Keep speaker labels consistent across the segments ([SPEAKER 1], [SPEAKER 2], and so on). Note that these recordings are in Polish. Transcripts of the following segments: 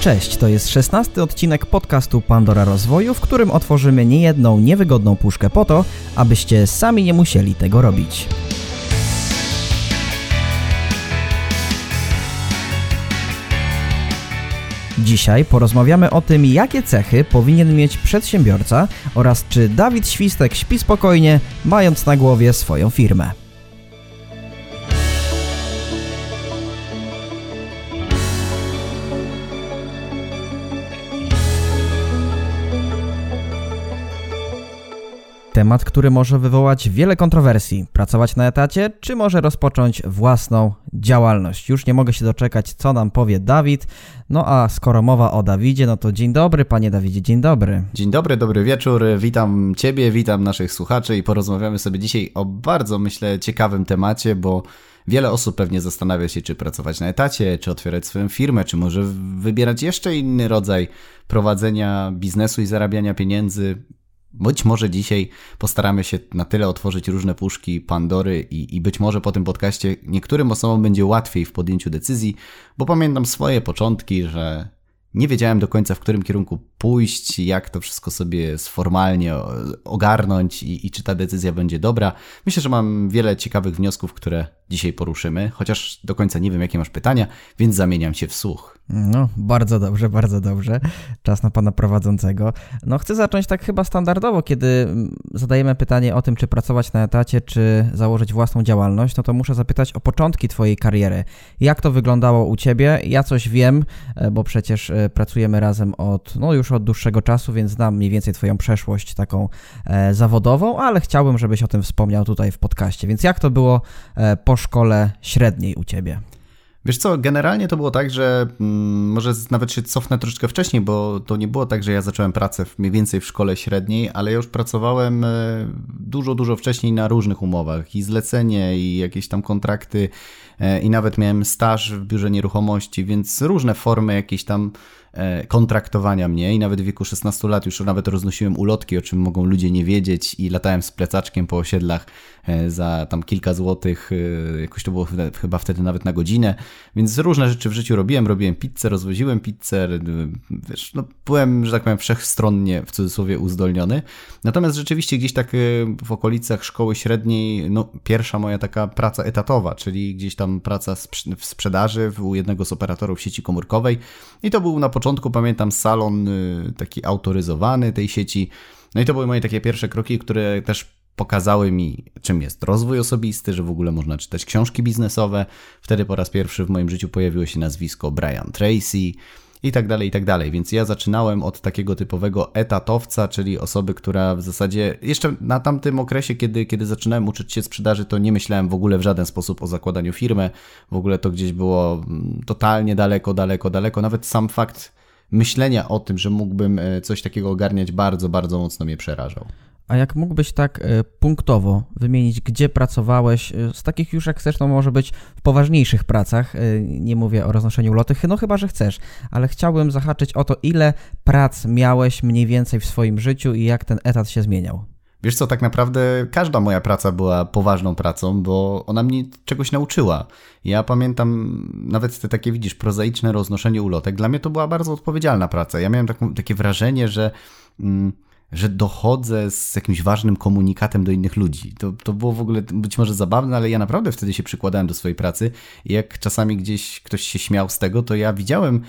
[SPEAKER 1] Cześć, to jest szesnasty odcinek podcastu Pandora Rozwoju, w którym otworzymy niejedną niewygodną puszkę po to, abyście sami nie musieli tego robić. Dzisiaj porozmawiamy o tym, jakie cechy powinien mieć przedsiębiorca oraz czy Dawid Świstek śpi spokojnie, mając na głowie swoją firmę. Temat, który może wywołać wiele kontrowersji. Pracować na etacie, czy może rozpocząć własną działalność? Już nie mogę się doczekać, co nam powie Dawid. No a skoro mowa o Dawidzie, no to dzień dobry, panie Dawidzie, dzień dobry.
[SPEAKER 2] Dzień dobry, dobry wieczór. Witam ciebie, witam naszych słuchaczy i porozmawiamy sobie dzisiaj o bardzo, myślę, ciekawym temacie, bo Wiele osób pewnie zastanawia się, czy pracować na etacie, czy otwierać swoją firmę, czy może wybierać jeszcze inny rodzaj prowadzenia biznesu i zarabiania pieniędzy. Być może dzisiaj postaramy się na tyle otworzyć różne puszki Pandory i, i, być może po tym podcaście niektórym osobom będzie łatwiej w podjęciu decyzji, bo pamiętam swoje początki, że nie wiedziałem do końca, w którym kierunku pójść, jak to wszystko sobie sformalnie ogarnąć i, i czy ta decyzja będzie dobra. Myślę, że mam wiele ciekawych wniosków, które dzisiaj poruszymy, chociaż do końca nie wiem, jakie masz pytania, więc zamieniam się w słuch.
[SPEAKER 1] No, bardzo dobrze, bardzo dobrze. Czas na pana prowadzącego. No, chcę zacząć tak chyba standardowo, kiedy zadajemy pytanie o tym, czy pracować na etacie, czy założyć własną działalność, no to muszę zapytać o początki twojej kariery. Jak to wyglądało u ciebie? Ja coś wiem, e, bo przecież e, pracujemy razem od, no już od dłuższego czasu, więc znam mniej więcej twoją przeszłość taką e, zawodową, ale chciałbym, żebyś o tym wspomniał tutaj w podcaście. Więc jak to było e, po szkole średniej u ciebie?
[SPEAKER 2] Wiesz co, generalnie to było tak, że mm, może nawet się cofnę troszeczkę wcześniej, bo to nie było tak, że ja zacząłem pracę w, mniej więcej w szkole średniej, ale ja już pracowałem e, dużo, dużo wcześniej na różnych umowach i zlecenie, i jakieś tam kontrakty, e, i nawet miałem staż w biurze nieruchomości, więc różne formy jakieś tam kontraktowania mnie i nawet w wieku 16 lat już nawet roznosiłem ulotki, o czym mogą ludzie nie wiedzieć i latałem z plecaczkiem po osiedlach e, za tam kilka złotych, e, jakoś to było chyba wtedy nawet na godzinę, więc różne rzeczy w życiu robiłem, robiłem pizzę, rozwoziłem pizzę, wiesz, no byłem, że tak powiem, wszechstronnie w cudzysłowie uzdolniony, natomiast rzeczywiście gdzieś tak w okolicach szkoły średniej, no pierwsza moja taka praca etatowa, czyli gdzieś tam praca w sprzedaży u jednego z operatorów sieci komórkowej. I to był na początku pamiętam salon taki autoryzowany tej sieci. No i to były moje takie pierwsze kroki, które też pokazały mi, czym jest rozwój osobisty, że w ogóle można czytać książki biznesowe. Wtedy po raz pierwszy w moim życiu pojawiło się nazwisko Brian Tracy i tak dalej, i tak dalej. Więc ja zaczynałem od takiego typowego etatowca, czyli osoby, która w zasadzie jeszcze na tamtym okresie, kiedy, kiedy zaczynałem uczyć się sprzedaży, to nie myślałem w ogóle w żaden sposób o zakładaniu firmy. W ogóle to gdzieś było mm, totalnie daleko, daleko, daleko. Nawet sam fakt myślenia o tym, że mógłbym e, coś takiego ogarniać, bardzo, bardzo mocno mnie przerażał.
[SPEAKER 1] A jak mógłbyś tak e, punktowo wymienić, gdzie pracowałeś, e, z takich już jak chcesz, no może być w poważniejszych pracach, nie mówię o roznoszeniu lotych, no chyba, że chcesz, ale chciałbym zahaczyć o to, ile prac miałeś mniej więcej w swoim życiu i jak ten etat się zmieniał.
[SPEAKER 2] Wiesz co, tak naprawdę każda moja praca była poważną pracą, bo ona mnie czegoś nauczyła. Ja pamiętam nawet te takie, widzisz, prozaiczne roznoszenie ulotek. Dla mnie to była bardzo odpowiedzialna praca. Ja miałem taką, takie wrażenie, że... Mm, że dochodzę z jakimś ważnym komunikatem do innych ludzi. To, to było w ogóle być może zabawne, ale ja naprawdę wtedy się przykładałem do swojej pracy i jak czasami gdzieś ktoś się śmiał z tego, to ja widziałem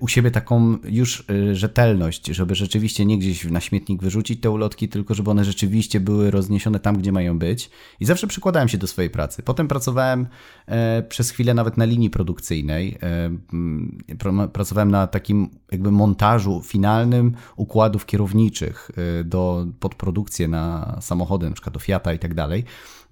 [SPEAKER 2] u siebie taką już y, rzetelność, żeby rzeczywiście nie gdzieś na śmietnik wyrzucić te ulotki, tylko żeby one rzeczywiście były rozniesione tam, gdzie mają być. I zawsze przykładałem się do swojej pracy. Potem pracowałem e, przez chwilę nawet na linii produkcyjnej. E, pracowałem na takim jakby montażu finalnym układów kierowniczych e, do podprodukcji na samochody, na przykład do Fiata i tak dalej.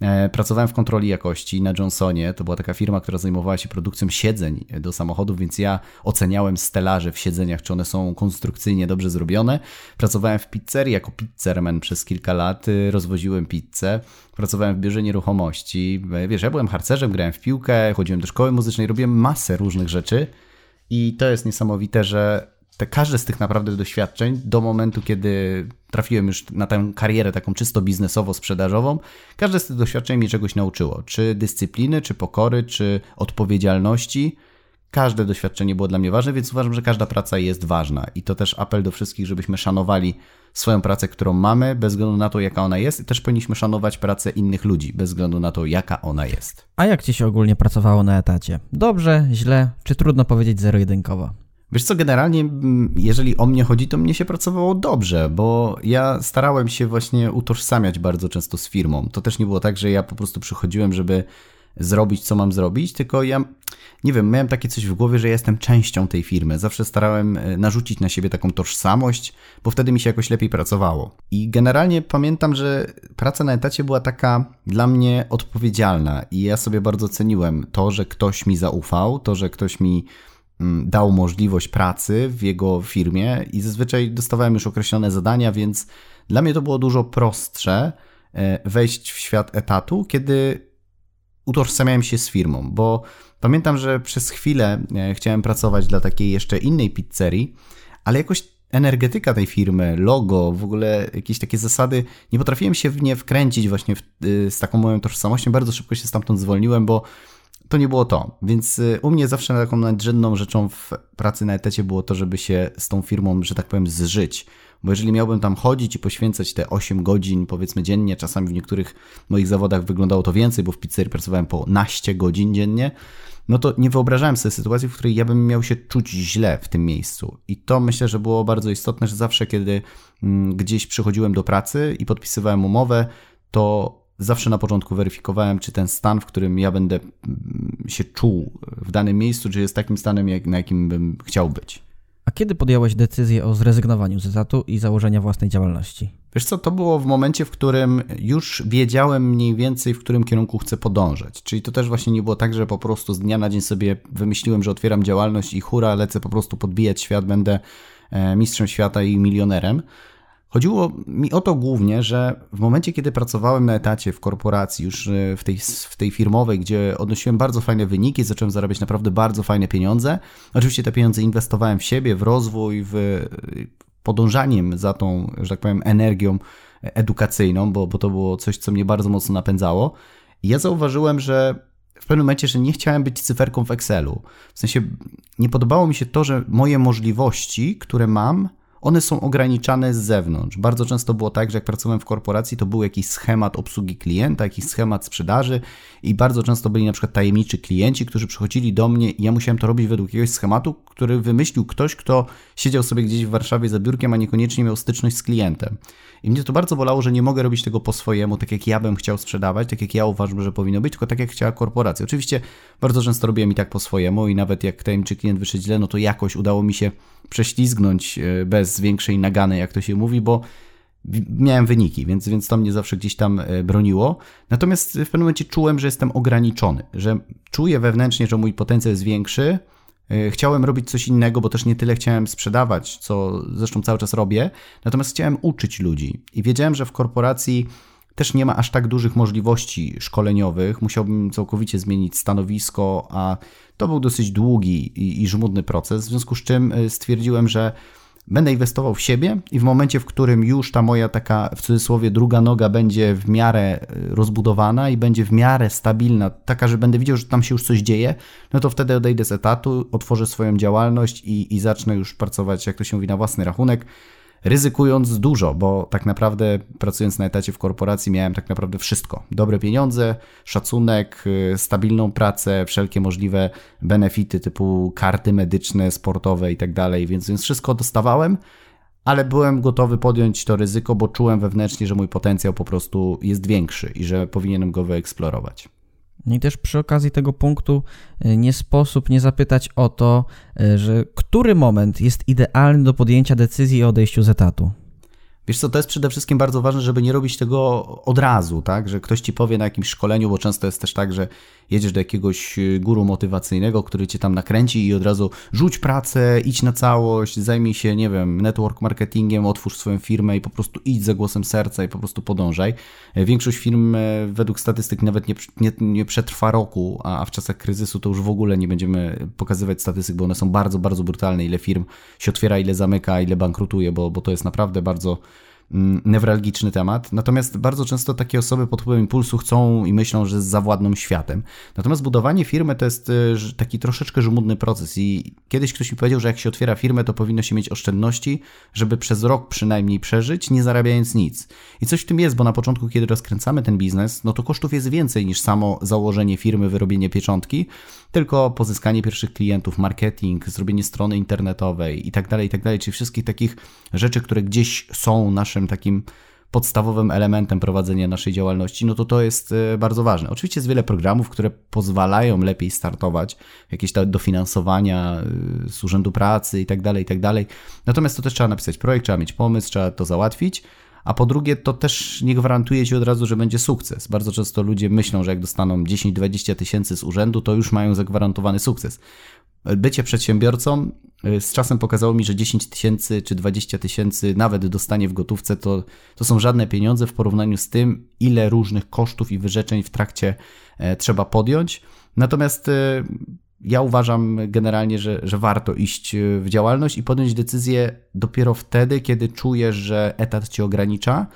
[SPEAKER 2] E, pracowałem w kontroli jakości na Johnsonie. To była taka firma, która zajmowała się produkcją siedzeń do samochodów, więc ja oceniałem stelaże w siedzeniach, czy one są konstrukcyjnie dobrze zrobione. Pracowałem w pizzerii jako pizzerman przez kilka lat, y, rozwoziłem pizzę. Pracowałem w biurze nieruchomości. E, wiesz, ja byłem harcerzem, grałem w piłkę, chodziłem do szkoły muzycznej, robiłem masę różnych rzeczy. I to jest niesamowite, że te, każde z tych naprawdę doświadczeń do momentu, kiedy trafiłem już na tę karierę taką czysto biznesowo-sprzedażową, każde z tych doświadczeń mnie czegoś nauczyło. Czy dyscypliny, czy pokory, czy odpowiedzialności. każde doświadczenie było dla mnie ważne, więc uważam, że każda praca jest ważna. I to też apel do wszystkich, żebyśmy szanowali swoją pracę, którą mamy, bez względu na to, jaka ona jest, i też powinniśmy szanować pracę innych ludzi, bez względu na to, jaka ona jest.
[SPEAKER 1] A jak ci się ogólnie pracowało na etacie? Dobrze, źle, czy trudno powiedzieć zero-jedynkowo?
[SPEAKER 2] Wiesz co, generalnie, jeżeli o mnie chodzi, to mnie się pracowało dobrze, bo ja starałem się właśnie utożsamiać bardzo często z firmą. To też nie było tak, że ja po prostu przychodziłem, żeby zrobić, co mam zrobić, tylko ja, nie wiem, miałem takie coś w głowie, że jestem częścią tej firmy. Zawsze starałem e, narzucić na siebie taką tożsamość, bo wtedy mi się jakoś lepiej pracowało. I generalnie pamiętam, że praca na etacie była taka dla mnie odpowiedzialna i ja sobie bardzo ceniłem to, że ktoś mi zaufał, to, że ktoś mi dał możliwość pracy w jego firmie i zazwyczaj dostawałem już określone zadania, więc dla mnie to było dużo prostsze e, wejść w świat etatu, kiedy utożsamiałem się z firmą, bo pamiętam, że przez chwilę e, chciałem pracować dla takiej jeszcze innej pizzerii, ale jakoś energetyka tej firmy, logo, w ogóle jakieś takie zasady, nie potrafiłem się w nie wkręcić właśnie w, y, z taką moją tożsamością. Bardzo szybko się stamtąd zwolniłem, bo to nie było to. Więc y, u mnie zawsze taką nadrzędną rzeczą w pracy na etacie było to, żeby się z tą firmą, że tak powiem, zżyć. Bo jeżeli miałbym tam chodzić i poświęcać te 8 godzin, powiedzmy dziennie, czasami w niektórych moich zawodach wyglądało to więcej, bo w pizzerii pracowałem po naście godzin dziennie, no to nie wyobrażałem sobie sytuacji, w której ja bym miał się czuć źle w tym miejscu. I to myślę, że było bardzo istotne, że zawsze, kiedy mm, gdzieś przychodziłem do pracy i podpisywałem umowę, to zawsze na początku weryfikowałem, czy ten stan, w którym ja będę mm, się czuł w danym miejscu, czy jest takim stanem, jak, na jakim bym chciał być.
[SPEAKER 1] A kiedy podjąłeś decyzję o zrezygnowaniu z etatu i założenia własnej działalności?
[SPEAKER 2] Wiesz co, to było w momencie, w którym już wiedziałem mniej więcej, w którym kierunku chcę podążać. Czyli to też właśnie nie było tak, że po prostu z dnia na dzień sobie wymyśliłem, że otwieram działalność i hura, lecę po prostu podbijać świat, będę e, mistrzem świata i milionerem. Chodziło mi o to głównie, że w momencie, kiedy pracowałem na etacie w korporacji, już e, w tej, w tej firmowej, gdzie odnosiłem bardzo fajne wyniki, zacząłem zarabiać naprawdę bardzo fajne pieniądze. Oczywiście te pieniądze inwestowałem w siebie, w rozwój, w podążaniem za tą, że tak powiem, energią edukacyjną, bo, bo to było coś, co mnie bardzo mocno napędzało. I ja zauważyłem, że w pewnym momencie, że nie chciałem być cyferką w Excelu. W sensie nie podobało mi się to, że moje możliwości, które mam, one są ograniczane z zewnątrz. Bardzo często było tak, że jak pracowałem w korporacji, to był jakiś schemat obsługi klienta, jakiś schemat sprzedaży i bardzo często byli na przykład tajemniczy klienci, którzy przychodzili do mnie i ja musiałem to robić według jakiegoś schematu, który wymyślił ktoś, kto siedział sobie gdzieś w Warszawie za biurkiem, a niekoniecznie miał styczność z klientem. I mnie to bardzo bolało, że nie mogę robić tego po swojemu, tak jak ja bym chciał sprzedawać, tak jak ja uważam, że powinno być, tylko tak jak chciała korporacja. Oczywiście bardzo często robiłem i tak po swojemu i nawet jak tajemniczy klient wyszedł źle, no to jakoś udało mi się prześlizgnąć e, bez większej nagany, jak to się mówi, bo miałem wyniki, więc, więc to mnie zawsze gdzieś tam e, broniło. Natomiast w pewnym momencie czułem, że jestem ograniczony, że czuję wewnętrznie, że mój potencjał jest większy. E, chciałem robić coś innego, bo też nie tyle chciałem sprzedawać, co zresztą cały czas robię. Natomiast chciałem uczyć ludzi i wiedziałem, że w korporacji też nie ma aż tak dużych możliwości szkoleniowych. Musiałbym całkowicie zmienić stanowisko, a to był dosyć długi i, i żmudny proces, w związku z czym e, stwierdziłem, że będę inwestował w siebie i w momencie, w którym już ta moja taka, w cudzysłowie, druga noga będzie w miarę e, rozbudowana i będzie w miarę stabilna, taka, że będę widział, że tam się już coś dzieje, no to wtedy odejdę z etatu, otworzę swoją działalność i, i zacznę już pracować, jak to się mówi, na własny rachunek ryzykując dużo, bo tak naprawdę pracując na etacie w korporacji miałem tak naprawdę wszystko. Dobre pieniądze, szacunek, y, stabilną pracę, wszelkie możliwe benefity typu karty medyczne, sportowe i tak dalej, więc, więc wszystko dostawałem, ale byłem gotowy podjąć to ryzyko, bo czułem wewnętrznie, że mój potencjał po prostu jest większy i że powinienem go wyeksplorować.
[SPEAKER 1] No I też przy okazji tego punktu y, nie sposób nie zapytać o to, y, że który moment jest idealny do podjęcia decyzji o odejściu z etatu.
[SPEAKER 2] Wiesz co, to jest przede wszystkim bardzo ważne, żeby nie robić tego od razu, tak? Że ktoś ci powie na jakimś szkoleniu, bo często jest też tak, że jedziesz do jakiegoś y, guru motywacyjnego, który cię tam nakręci i od razu rzuć pracę, idź na całość, zajmij się, nie wiem, network marketingiem, otwórz swoją firmę i po prostu idź za głosem serca i po prostu podążaj. E, większość firm e, według statystyk nawet nie, nie, nie przetrwa roku, a w czasach kryzysu to już w ogóle nie będziemy pokazywać statystyk, bo one są bardzo, bardzo brutalne, ile firm się otwiera, ile zamyka, ile bankrutuje, bo, bo to jest naprawdę bardzo newralgiczny temat. Natomiast bardzo często takie osoby pod wpływem impulsu chcą i myślą, że zawładną światem. Natomiast budowanie firmy to jest y, taki troszeczkę żmudny proces i kiedyś ktoś mi powiedział, że jak się otwiera firmę, to powinno się mieć oszczędności, żeby przez rok przynajmniej przeżyć, nie zarabiając nic. I coś w tym jest, bo na początku, kiedy rozkręcamy ten biznes, no to kosztów jest więcej niż samo założenie firmy, wyrobienie pieczątki, tylko pozyskanie pierwszych klientów, marketing, zrobienie strony internetowej i tak dalej, i tak dalej, czyli wszystkich takich rzeczy, które gdzieś są naszym takim podstawowym elementem prowadzenia naszej działalności, no to to jest e, bardzo ważne. Oczywiście jest wiele programów, które pozwalają lepiej startować, jakieś dofinansowania e, z Urzędu Pracy i tak dalej, i tak dalej. Natomiast to też trzeba napisać projekt, trzeba mieć pomysł, trzeba to załatwić. A po drugie, to też nie gwarantuje ci od razu, że będzie sukces. Bardzo często ludzie myślą, że jak dostaną 10-20 tysięcy z urzędu, to już mają zagwarantowany sukces bycie przedsiębiorcą z czasem pokazało mi, że 10 tysięcy czy 20 tysięcy nawet dostanie w gotówce to, to są żadne pieniądze w porównaniu z tym, ile różnych kosztów i wyrzeczeń w trakcie e, trzeba podjąć. Natomiast e, ja uważam generalnie, że, że warto iść e, w działalność i podjąć decyzję dopiero wtedy, kiedy czujesz, że etat cię ogranicza,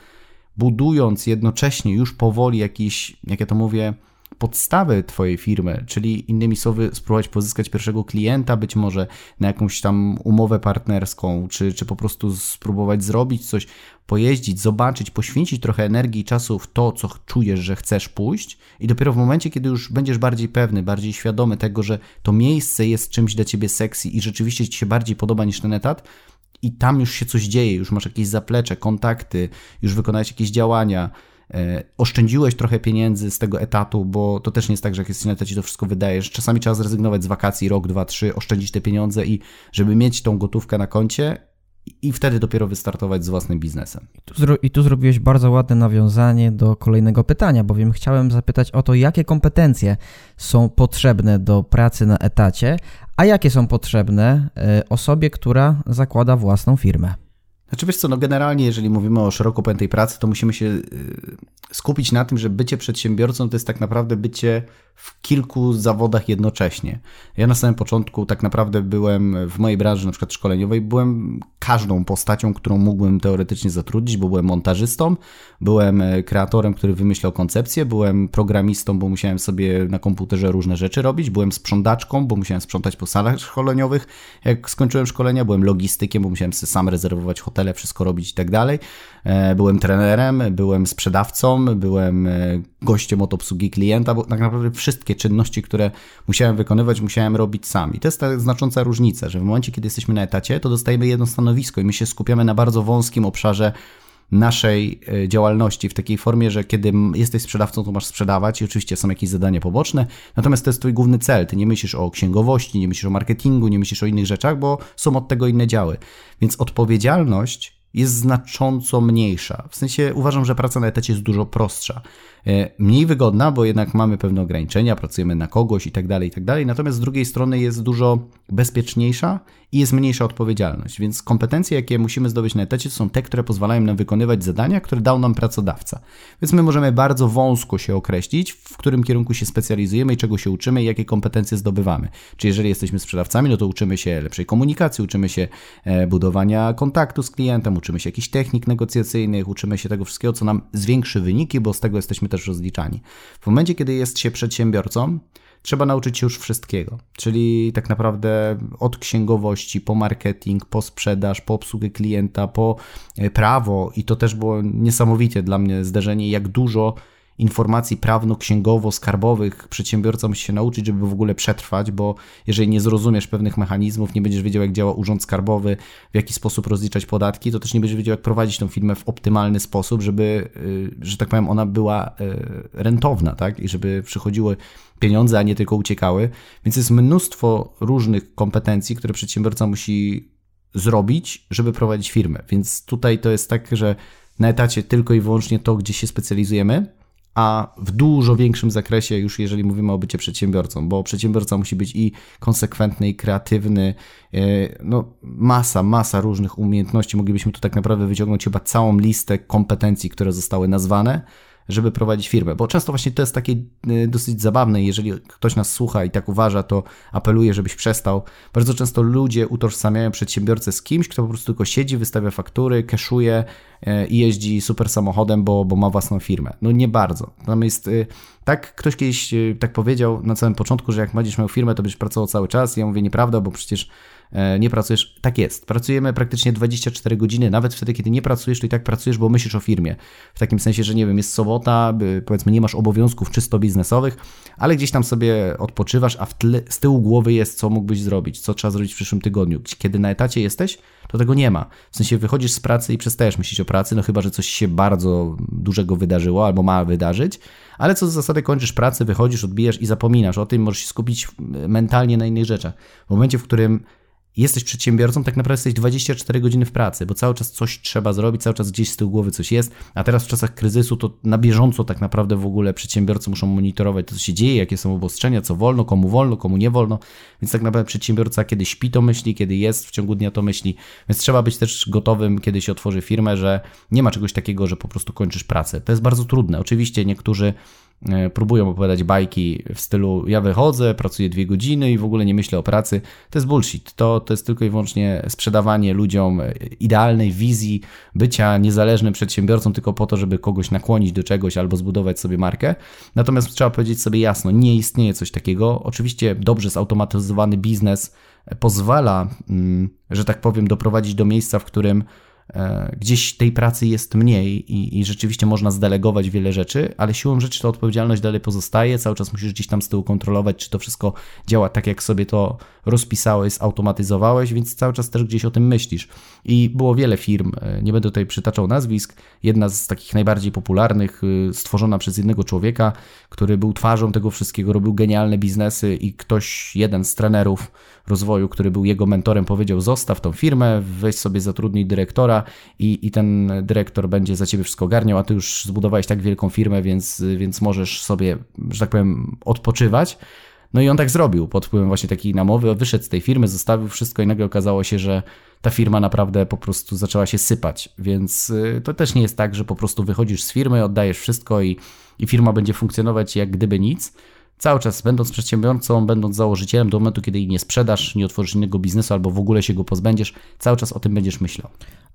[SPEAKER 2] budując jednocześnie już powoli jakiś, jak ja to mówię, podstawy Twojej firmy, czyli innymi słowy, spróbować pozyskać pierwszego klienta, być może na jakąś tam umowę partnerską, czy, czy po prostu spróbować zrobić coś, pojeździć, zobaczyć, poświęcić trochę energii i czasu w to, co czujesz, że chcesz pójść, i dopiero w momencie, kiedy już będziesz bardziej pewny, bardziej świadomy tego, że to miejsce jest czymś dla ciebie sexy i rzeczywiście ci się bardziej podoba niż ten etat, i tam już się coś dzieje, już masz jakieś zaplecze, kontakty, już wykonałeś jakieś działania, oszczędziłeś trochę pieniędzy z tego etatu, bo to też nie jest tak, że jak jesteś na etacie, to wszystko wydajesz. Czasami trzeba zrezygnować z wakacji rok, dwa, trzy, oszczędzić te pieniądze i żeby mieć tą gotówkę na koncie i wtedy dopiero wystartować z własnym biznesem.
[SPEAKER 1] I tu, I tu, zrobiłeś bardzo ładne nawiązanie do kolejnego pytania, bowiem chciałem zapytać o to, jakie kompetencje są potrzebne do pracy na etacie, a jakie są potrzebne e, osobie, która zakłada własną firmę.
[SPEAKER 2] Znaczy wiesz co, no generalnie jeżeli mówimy o szeroko pojętej pracy, to musimy się y, skupić na tym, że bycie przedsiębiorcą to jest tak naprawdę bycie w kilku zawodach jednocześnie. Ja na samym początku tak naprawdę byłem w mojej branży, na przykład szkoleniowej, byłem każdą postacią, którą mógłbym teoretycznie zatrudnić, bo byłem montażystą, byłem e, kreatorem, który wymyślał koncepcję, byłem programistą, bo musiałem sobie na komputerze różne rzeczy robić, byłem sprzątaczką, bo musiałem sprzątać po salach szkoleniowych. Jak skończyłem szkolenia, byłem logistykiem, bo musiałem sobie sam rezerwować hotele, wszystko robić i tak dalej. E, byłem trenerem, byłem sprzedawcą, byłem e, gościem od obsługi klienta, bo tak naprawdę wszystkie czynności, które musiałem wykonywać, musiałem robić sam. I to jest ta znacząca różnica, że w momencie, kiedy jesteśmy na etacie, to dostajemy jedno stanowisko i my się skupiamy na bardzo wąskim obszarze naszej e, działalności w takiej formie, że kiedy jesteś sprzedawcą, to masz sprzedawać i oczywiście są jakieś zadania poboczne, natomiast to jest twój główny cel. Ty nie myślisz o księgowości, nie myślisz o marketingu, nie myślisz o innych rzeczach, bo są od tego inne działy. Więc odpowiedzialność jest znacząco mniejsza. W sensie uważam, że praca na etacie jest dużo prostsza. E, mniej wygodna, bo jednak mamy pewne ograniczenia, pracujemy na kogoś i tak dalej, i tak dalej. Natomiast z drugiej strony jest dużo bezpieczniejsza i jest mniejsza odpowiedzialność. Więc kompetencje, jakie musimy zdobyć na etacie, są te, które pozwalają nam wykonywać zadania, które dał nam pracodawca. Więc my możemy bardzo wąsko się określić, w którym kierunku się specjalizujemy i czego się uczymy i jakie kompetencje zdobywamy. Czy jeżeli jesteśmy sprzedawcami, no to uczymy się lepszej komunikacji, uczymy się e, budowania kontaktu z klientem, uczymy się jakichś technik negocjacyjnych, uczymy się tego wszystkiego, co nam zwiększy wyniki, bo z tego jesteśmy też rozliczani. W momencie, kiedy jest się przedsiębiorcą, trzeba nauczyć się już wszystkiego. Czyli tak naprawdę od księgowości, po marketing, po sprzedaż, po obsługę klienta, po e, prawo i to też było niesamowicie dla mnie zdarzenie, jak dużo informacji prawno-księgowo-skarbowych przedsiębiorca musi się nauczyć, żeby w ogóle przetrwać, bo jeżeli nie zrozumiesz pewnych mechanizmów, nie będziesz wiedział, jak działa urząd skarbowy, w jaki sposób rozliczać podatki, to też nie będziesz wiedział, jak prowadzić tą firmę w optymalny sposób, żeby, y, że tak powiem, ona była y, rentowna, tak? I żeby przychodziły pieniądze, a nie tylko uciekały. Więc jest mnóstwo różnych kompetencji, które przedsiębiorca musi zrobić, żeby prowadzić firmę. Więc tutaj to jest tak, że na etacie tylko i wyłącznie to, gdzie się specjalizujemy, a w dużo większym zakresie już jeżeli mówimy o bycie przedsiębiorcą, bo przedsiębiorca musi być i konsekwentny, i kreatywny, e, no masa, masa różnych umiejętności. Moglibyśmy tu tak naprawdę wyciągnąć chyba całą listę kompetencji, które zostały nazwane, żeby prowadzić firmę. Bo często właśnie to jest takie y, dosyć zabawne, jeżeli ktoś nas słucha i tak uważa, to apeluję, żebyś przestał. Bardzo często ludzie utożsamiają przedsiębiorcę z kimś, kto po prostu tylko siedzi, wystawia faktury, keszuje y, i jeździ super samochodem, bo, bo ma własną firmę. No nie bardzo. Natomiast y, tak ktoś kiedyś tak powiedział na samym początku, że jak będziesz miał firmę, to będziesz pracował cały czas. Ja mówię nieprawda, bo przecież nie pracujesz. Tak jest. Pracujemy praktycznie 24 godziny, nawet wtedy, kiedy nie pracujesz, to i tak pracujesz, bo myślisz o firmie. W takim sensie, że nie wiem, jest sobota, powiedzmy, nie masz obowiązków czysto biznesowych, ale gdzieś tam sobie odpoczywasz, a w tle, z tyłu głowy jest, co mógłbyś zrobić, co trzeba zrobić w przyszłym tygodniu. Kiedy na etacie jesteś, to tego nie ma. W sensie wychodzisz z pracy i przestajesz myśleć o pracy, no chyba, że coś się bardzo dużego wydarzyło albo ma wydarzyć, ale co z zasady kończysz pracę, wychodzisz, odbijasz i zapominasz o tym, możesz się skupić mentalnie na innych rzeczach. W momencie, w którym jesteś przedsiębiorcą, tak naprawdę jesteś 24 godziny w pracy, bo cały czas coś trzeba zrobić, cały czas gdzieś z tyłu głowy coś jest, a teraz w czasach kryzysu to na bieżąco tak naprawdę w ogóle przedsiębiorcy muszą monitorować to, co się dzieje, jakie są obostrzenia, co wolno, komu wolno, komu nie wolno, więc tak naprawdę przedsiębiorca kiedy śpi to myśli, kiedy jest w ciągu dnia to myśli, więc trzeba być też gotowym, kiedy się otworzy firmę, że nie ma czegoś takiego, że po prostu kończysz pracę. To jest bardzo trudne. Oczywiście niektórzy próbują opowiadać bajki w stylu ja wychodzę, pracuję dwie godziny i w ogóle nie myślę o pracy. To jest bullshit. To, to jest tylko i wyłącznie sprzedawanie ludziom idealnej wizji bycia niezależnym przedsiębiorcą tylko po to, żeby kogoś nakłonić do czegoś albo zbudować sobie markę. Natomiast trzeba powiedzieć sobie jasno, nie istnieje coś takiego. Oczywiście dobrze zautomatyzowany biznes pozwala, mm, że tak powiem, doprowadzić do miejsca, w którym E, gdzieś tej pracy jest mniej i, i, rzeczywiście można zdelegować wiele rzeczy, ale siłą rzeczy ta odpowiedzialność dalej pozostaje, cały czas musisz gdzieś tam z tyłu kontrolować, czy to wszystko działa tak, jak sobie to rozpisałeś, zautomatyzowałeś, więc cały czas też gdzieś o tym myślisz. I było wiele firm, e, nie będę tutaj przytaczał nazwisk, jedna z takich najbardziej popularnych, e, stworzona przez jednego człowieka, który był twarzą tego wszystkiego, robił genialne biznesy i ktoś, jeden z trenerów rozwoju, który był jego mentorem, powiedział: Zostaw tą firmę, weź sobie zatrudnij dyrektora i, i ten dyrektor będzie za ciebie wszystko ogarniał, a ty już zbudowałeś tak wielką firmę, więc, więc możesz sobie, że tak powiem, odpoczywać. No i on tak zrobił pod wpływem właśnie takiej namowy, wyszedł z tej firmy, zostawił wszystko i nagle okazało się, że ta firma naprawdę po prostu zaczęła się sypać. Więc y, to też nie jest tak, że po prostu wychodzisz z firmy, oddajesz wszystko i, i firma będzie funkcjonować jak gdyby nic Cały czas będąc przedsiębiorcą, będąc założycielem, do momentu, kiedy jej nie sprzedasz, nie otworzysz innego biznesu albo w ogóle się go pozbędziesz, cały czas o tym będziesz myślał.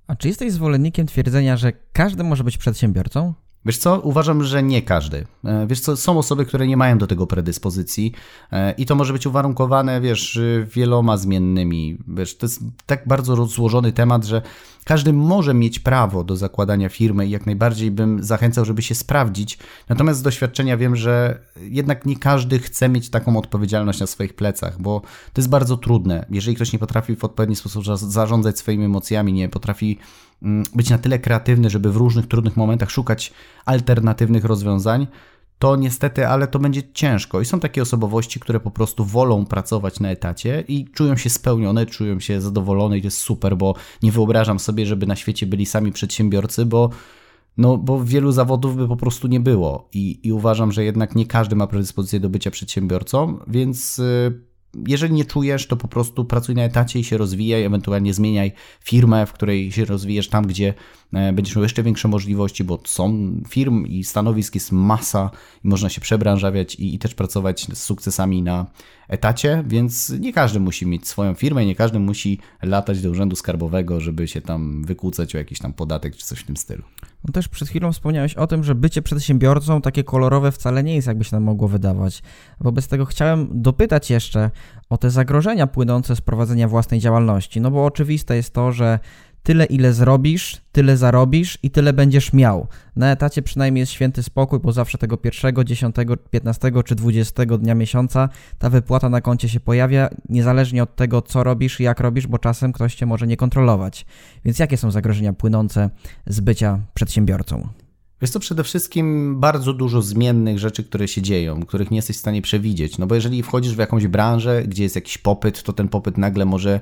[SPEAKER 1] A czy jesteś zwolennikiem twierdzenia, że każdy może być przedsiębiorcą?
[SPEAKER 2] Wiesz co, uważam, że nie każdy. E, wiesz co, są osoby, które nie mają do tego predyspozycji e, i to może być uwarunkowane, wiesz, wieloma zmiennymi. Wiesz, to jest tak bardzo rozłożony temat, że każdy może mieć prawo do zakładania firmy i jak najbardziej bym zachęcał, żeby się sprawdzić. Natomiast z doświadczenia wiem, że jednak nie każdy chce mieć taką odpowiedzialność na swoich plecach, bo to jest bardzo trudne. Jeżeli ktoś nie potrafi w odpowiedni sposób zarządzać swoimi emocjami, nie potrafi być na tyle kreatywny, żeby w różnych trudnych momentach szukać alternatywnych rozwiązań, to niestety, ale to będzie ciężko. I są takie osobowości, które po prostu wolą pracować na etacie i czują się spełnione, czują się zadowolone i to jest super, bo nie wyobrażam sobie, żeby na świecie byli sami przedsiębiorcy, bo no, bo wielu zawodów by po prostu nie było I, i uważam, że jednak nie każdy ma predyspozycję do bycia przedsiębiorcą, więc y, jeżeli nie czujesz, to po prostu pracuj na etacie i się rozwijaj, ewentualnie zmieniaj firmę, w której się rozwijesz tam, gdzie e, będziesz miał jeszcze większe możliwości, bo są firm i stanowisk jest masa i można się przebranżawiać i, i też pracować z sukcesami na etacie, więc nie każdy musi mieć swoją firmę, nie każdy musi latać do urzędu skarbowego, żeby się tam wykłócać o jakiś tam podatek czy coś w tym stylu.
[SPEAKER 1] No też przed chwilą wspomniałeś o tym, że bycie przedsiębiorcą takie kolorowe wcale nie jest, jakby się nam mogło wydawać. Wobec tego chciałem dopytać jeszcze o te zagrożenia płynące z prowadzenia własnej działalności. No bo oczywiste jest to, że tyle ile zrobisz, tyle zarobisz i tyle będziesz miał. Na etacie przynajmniej jest święty spokój, bo zawsze tego pierwszego, dziesiątego, piętnastego czy dwudziestego dnia miesiąca ta wypłata na koncie się pojawia, niezależnie od tego, co robisz i jak robisz, bo czasem ktoś cię może nie kontrolować. Więc jakie są zagrożenia płynące z bycia przedsiębiorcą?
[SPEAKER 2] Jest to przede wszystkim bardzo dużo zmiennych rzeczy, które się dzieją, których nie jesteś w stanie przewidzieć. No bo jeżeli wchodzisz w jakąś branżę, gdzie jest jakiś popyt, to ten popyt nagle może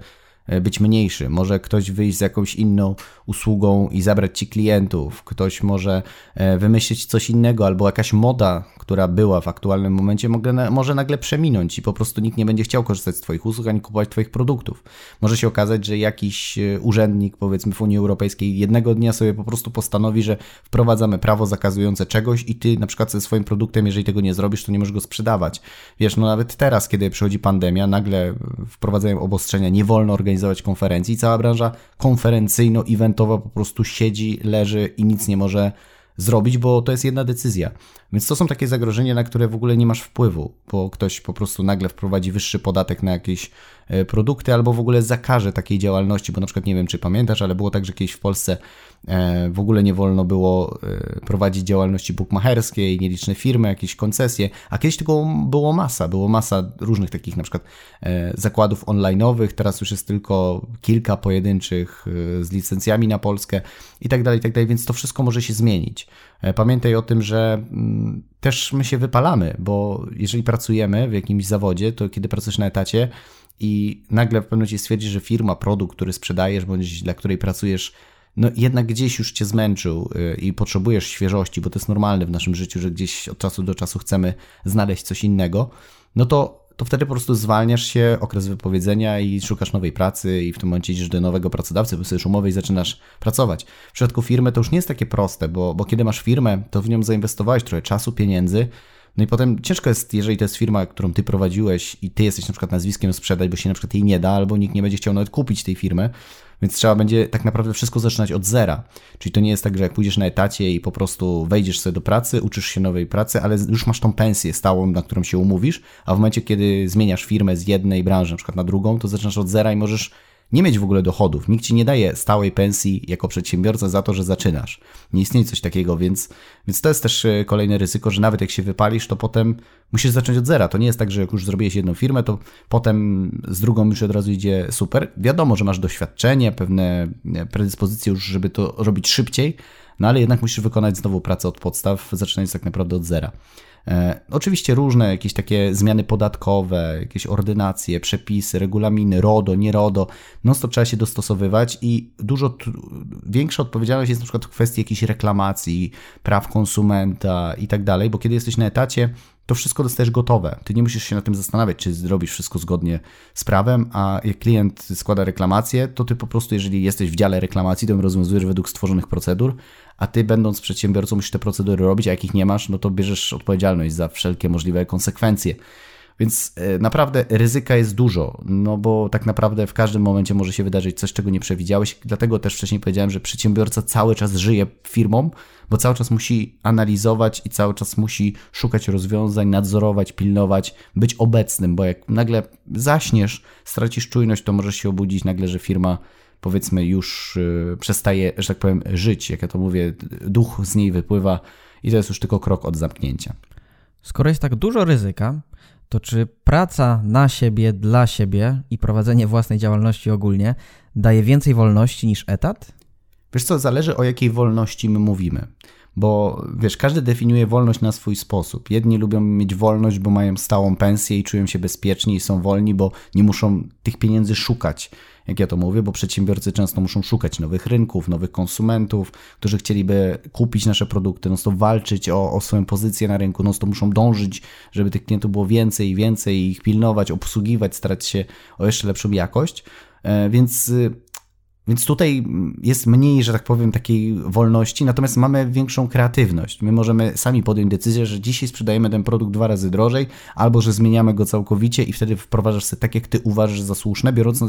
[SPEAKER 2] być mniejszy. Może ktoś wyjść z jakąś inną usługą i zabrać ci klientów. Ktoś może e, wymyślić coś innego, albo jakaś moda, która była w aktualnym momencie, może nagle przeminąć i po prostu nikt nie będzie chciał korzystać z Twoich usług ani kupować Twoich produktów. Może się okazać, że jakiś e, urzędnik, powiedzmy w Unii Europejskiej, jednego dnia sobie po prostu postanowi, że wprowadzamy prawo zakazujące czegoś i Ty na przykład ze swoim produktem, jeżeli tego nie zrobisz, to nie możesz go sprzedawać. Wiesz, no nawet teraz, kiedy przychodzi pandemia, nagle wprowadzają obostrzenia, nie wolno organizować konferencji. Cała branża konferencyjno-eventowa po prostu siedzi, leży i nic nie może zrobić, bo to jest jedna decyzja. Więc to są takie zagrożenia, na które w ogóle nie masz wpływu, bo ktoś po prostu nagle wprowadzi wyższy podatek na jakieś e, produkty albo w ogóle zakaże takiej działalności, bo na przykład nie wiem, czy pamiętasz, ale było tak, że kiedyś w Polsce e, w ogóle nie wolno było e, prowadzić działalności bukmacherskiej, nieliczne firmy, jakieś koncesje, a kiedyś tego było masa, było masa różnych takich na przykład zakładów online'owych, teraz już jest tylko kilka pojedynczych z licencjami na Polskę i tak dalej, i tak dalej, więc to wszystko może się zmienić. E, pamiętaj o tym, że mm, też my się wypalamy, bo jeżeli pracujemy w jakimś zawodzie, to kiedy pracujesz na etacie i nagle w pewnym momencie stwierdzisz, że firma, produkt, który sprzedajesz, bądź dla której pracujesz, no jednak gdzieś już cię zmęczył y, i potrzebujesz świeżości, bo to jest normalne w naszym życiu, że gdzieś od czasu do czasu chcemy znaleźć coś innego, no to to wtedy po prostu zwalniasz się, okres wypowiedzenia i szukasz nowej pracy i w tym momencie idziesz do nowego pracodawcy, podpisujesz umowę i zaczynasz pracować. W przypadku firmy to już nie jest takie proste, bo, bo kiedy masz firmę, to w nią zainwestowałeś trochę czasu, pieniędzy, no i potem ciężko jest, jeżeli to jest firma, którą ty prowadziłeś i ty jesteś na przykład nazwiskiem sprzedać, bo się na przykład jej nie da, albo nikt nie będzie chciał nawet kupić tej firmy, więc trzeba będzie tak naprawdę wszystko zaczynać od zera. Czyli to nie jest tak, że jak pójdziesz na etacie i po prostu wejdziesz sobie do pracy, uczysz się nowej pracy, ale już masz tą pensję stałą, na którą się umówisz, a w momencie, kiedy zmieniasz firmę z jednej branży na przykład na drugą, to zaczynasz od zera i możesz nie mieć w ogóle dochodów. Nikt ci nie daje stałej pensji jako przedsiębiorca za to, że zaczynasz. Nie istnieje coś takiego, więc, więc to jest też e, kolejne ryzyko, że nawet jak się wypalisz, to potem musisz zacząć od zera. To nie jest tak, że jak już zrobiłeś jedną firmę, to potem z drugą już od razu idzie super. Wiadomo, że masz doświadczenie, pewne predyspozycje już, żeby to robić szybciej, no ale jednak musisz wykonać znowu pracę od podstaw, zaczynając tak naprawdę od zera. E, oczywiście różne jakieś takie zmiany podatkowe, jakieś ordynacje, przepisy, regulaminy, RODO, nie RODO, no to trzeba się dostosowywać i dużo większa odpowiedzialność jest na przykład w kwestii jakiejś reklamacji, praw konsumenta i tak dalej, bo kiedy jesteś na etacie, to wszystko dostajesz gotowe. Ty nie musisz się na tym zastanawiać, czy zrobisz wszystko zgodnie z prawem, a jak klient składa reklamację, to ty po prostu, jeżeli jesteś w dziale reklamacji, to rozwiązujesz według stworzonych procedur, a ty będąc przedsiębiorcą musisz te procedury robić, a jak ich nie masz, no to bierzesz odpowiedzialność za wszelkie możliwe konsekwencje. Więc e, naprawdę ryzyka jest dużo, no bo tak naprawdę w każdym momencie może się wydarzyć coś, czego nie przewidziałeś. Dlatego też wcześniej powiedziałem, że przedsiębiorca cały czas żyje firmą, bo cały czas musi analizować i cały czas musi szukać rozwiązań, nadzorować, pilnować, być obecnym, bo jak nagle zaśniesz, stracisz czujność, to możesz się obudzić nagle, że firma powiedzmy już y, przestaje, że tak powiem, żyć, jak ja to mówię, duch z niej wypływa i to jest już tylko krok od zamknięcia.
[SPEAKER 1] Skoro jest tak dużo ryzyka, to czy praca na siebie, dla siebie i prowadzenie własnej działalności ogólnie daje więcej wolności niż etat?
[SPEAKER 2] Wiesz co, zależy o jakiej wolności my mówimy. Bo wiesz, każdy definiuje wolność na swój sposób. Jedni lubią mieć wolność, bo mają stałą pensję i czują się bezpieczni i są wolni, bo nie muszą tych pieniędzy szukać jak ja to mówię, bo przedsiębiorcy często muszą szukać nowych rynków, nowych konsumentów, którzy chcieliby kupić nasze produkty, no to walczyć o, o swoją pozycję na rynku, no to muszą dążyć, żeby tych klientów było więcej i więcej, ich pilnować, obsługiwać, starać się o jeszcze lepszą jakość. E, więc y, więc tutaj jest mniej, że tak powiem, takiej wolności, natomiast mamy większą kreatywność. My możemy sami podjąć decyzję, że dzisiaj sprzedajemy ten produkt dwa razy drożej, albo że zmieniamy go całkowicie i wtedy wprowadzasz sobie tak, jak ty uważasz za słuszne, biorąc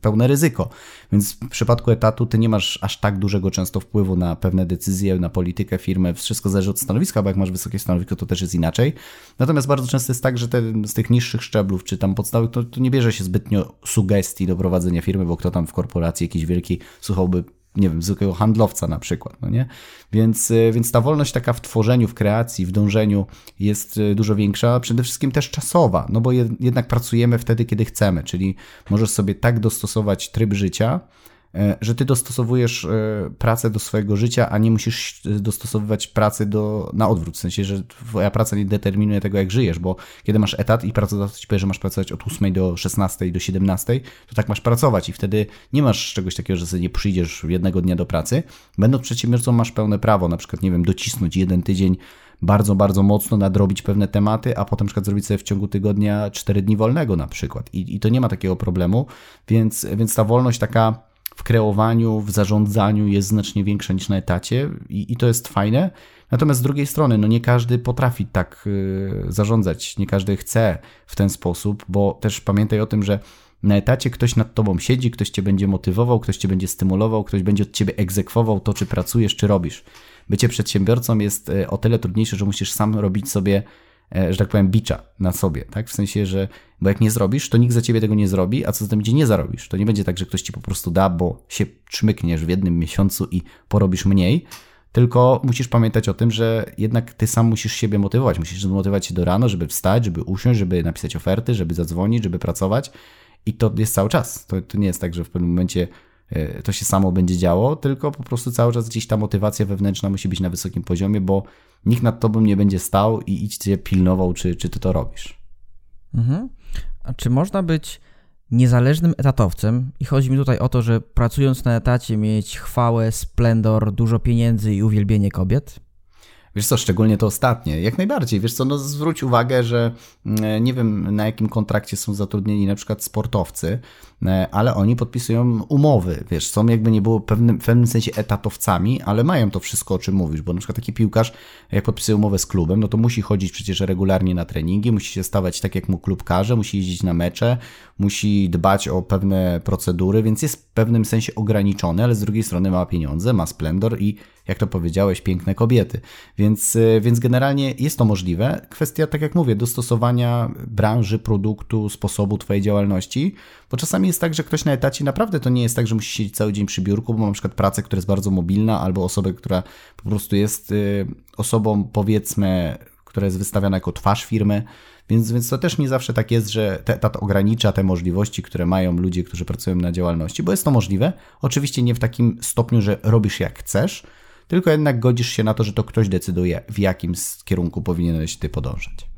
[SPEAKER 2] pełne ryzyko. Więc w przypadku etatu ty nie masz aż tak dużego często wpływu na pewne decyzje, na politykę firmy. Wszystko zależy od stanowiska, bo jak masz wysokie stanowisko, to też jest inaczej. Natomiast bardzo często jest tak, że te, z tych niższych szczeblów, czy tam podstawowych, to, to nie bierze się zbytnio sugestii do prowadzenia firmy, bo kto tam w korporacji jakiś wielki słuchałby nie wiem, zwykłego handlowca na przykład, no nie? Więc, y, więc ta wolność taka w tworzeniu, w kreacji, w dążeniu jest y, dużo większa, przede wszystkim też czasowa, no bo jednak pracujemy wtedy, kiedy chcemy, czyli możesz sobie tak dostosować tryb życia, że ty dostosowujesz e, pracę do swojego życia, a nie musisz dostosowywać pracy do, na odwrót. W sensie, że twoja praca nie determinuje tego, jak żyjesz, bo kiedy masz etat i pracodawca ci powie, że masz pracować od 8 do 16 do 17, to tak masz pracować i wtedy nie masz czegoś takiego, że sobie nie przyjdziesz jednego dnia do pracy. Będąc przedsiębiorcą masz pełne prawo, na przykład, nie wiem, docisnąć jeden tydzień bardzo, bardzo mocno nadrobić pewne tematy, a potem na przykład zrobić sobie w ciągu tygodnia 4 dni wolnego na przykład. I, i to nie ma takiego problemu, więc, więc ta wolność taka w kreowaniu, w zarządzaniu jest znacznie większa niż na etacie i, i to jest fajne. Natomiast z drugiej strony, no nie każdy potrafi tak y, zarządzać, nie każdy chce w ten sposób, bo też pamiętaj o tym, że na etacie ktoś nad tobą siedzi, ktoś cię będzie motywował, ktoś cię będzie stymulował, ktoś będzie od ciebie egzekwował to, czy pracujesz, czy robisz. Bycie przedsiębiorcą jest y, o tyle trudniejsze, że musisz sam robić sobie że tak powiem, bicza na sobie, tak? W sensie, że bo jak nie zrobisz, to nikt za ciebie tego nie zrobi, a co za tym idzie, nie zarobisz. To nie będzie tak, że ktoś ci po prostu da, bo się czmykniesz w jednym miesiącu i porobisz mniej, tylko musisz pamiętać o tym, że jednak ty sam musisz siebie motywować. Musisz zmotywować się do rano, żeby wstać, żeby usiąść, żeby napisać oferty, żeby zadzwonić, żeby pracować. I to jest cały czas. To, to nie jest tak, że w pewnym momencie e, to się samo będzie działo, tylko po prostu cały czas gdzieś ta motywacja wewnętrzna musi być na wysokim poziomie, bo nikt nad tobą nie będzie stał i idź cię pilnował, czy, czy ty to robisz.
[SPEAKER 1] Mhm. A czy można być niezależnym etatowcem i chodzi mi tutaj o to, że pracując na etacie mieć chwałę, splendor, dużo pieniędzy i uwielbienie kobiet?
[SPEAKER 2] Wiesz co, szczególnie to ostatnie, jak najbardziej. Wiesz co, no zwróć uwagę, że mm, nie wiem na jakim kontrakcie są zatrudnieni na przykład sportowcy, e, ale oni podpisują umowy, wiesz, są jakby nie było pewnym, w pewnym sensie etatowcami, ale mają to wszystko, o czym mówisz, bo na przykład taki piłkarz, jak podpisuje umowę z klubem, no to musi chodzić przecież regularnie na treningi, musi się stawać tak, jak mu klub każe, musi jeździć na mecze, musi dbać o pewne procedury, więc jest w pewnym sensie ograniczony, ale z drugiej strony ma pieniądze, ma splendor i jak to powiedziałeś, piękne kobiety. Więc, e, więc generalnie jest to możliwe. Kwestia, tak jak mówię, dostosowania branży, produktu, sposobu Twojej działalności, bo czasami jest tak, że ktoś na etacie naprawdę to nie jest tak, że musi siedzieć cały dzień przy biurku, bo ma na przykład pracę, która jest bardzo mobilna, albo osobę, która po prostu jest e, osobą, powiedzmy, która jest wystawiana jako twarz firmy. Więc, więc to też nie zawsze tak jest, że etat ogranicza te możliwości, które mają ludzie, którzy pracują na działalności, bo jest to możliwe. Oczywiście nie w takim stopniu, że robisz jak chcesz, tylko jednak godzisz się na to, że to ktoś decyduje, w jakim kierunku powinieneś ty podążać.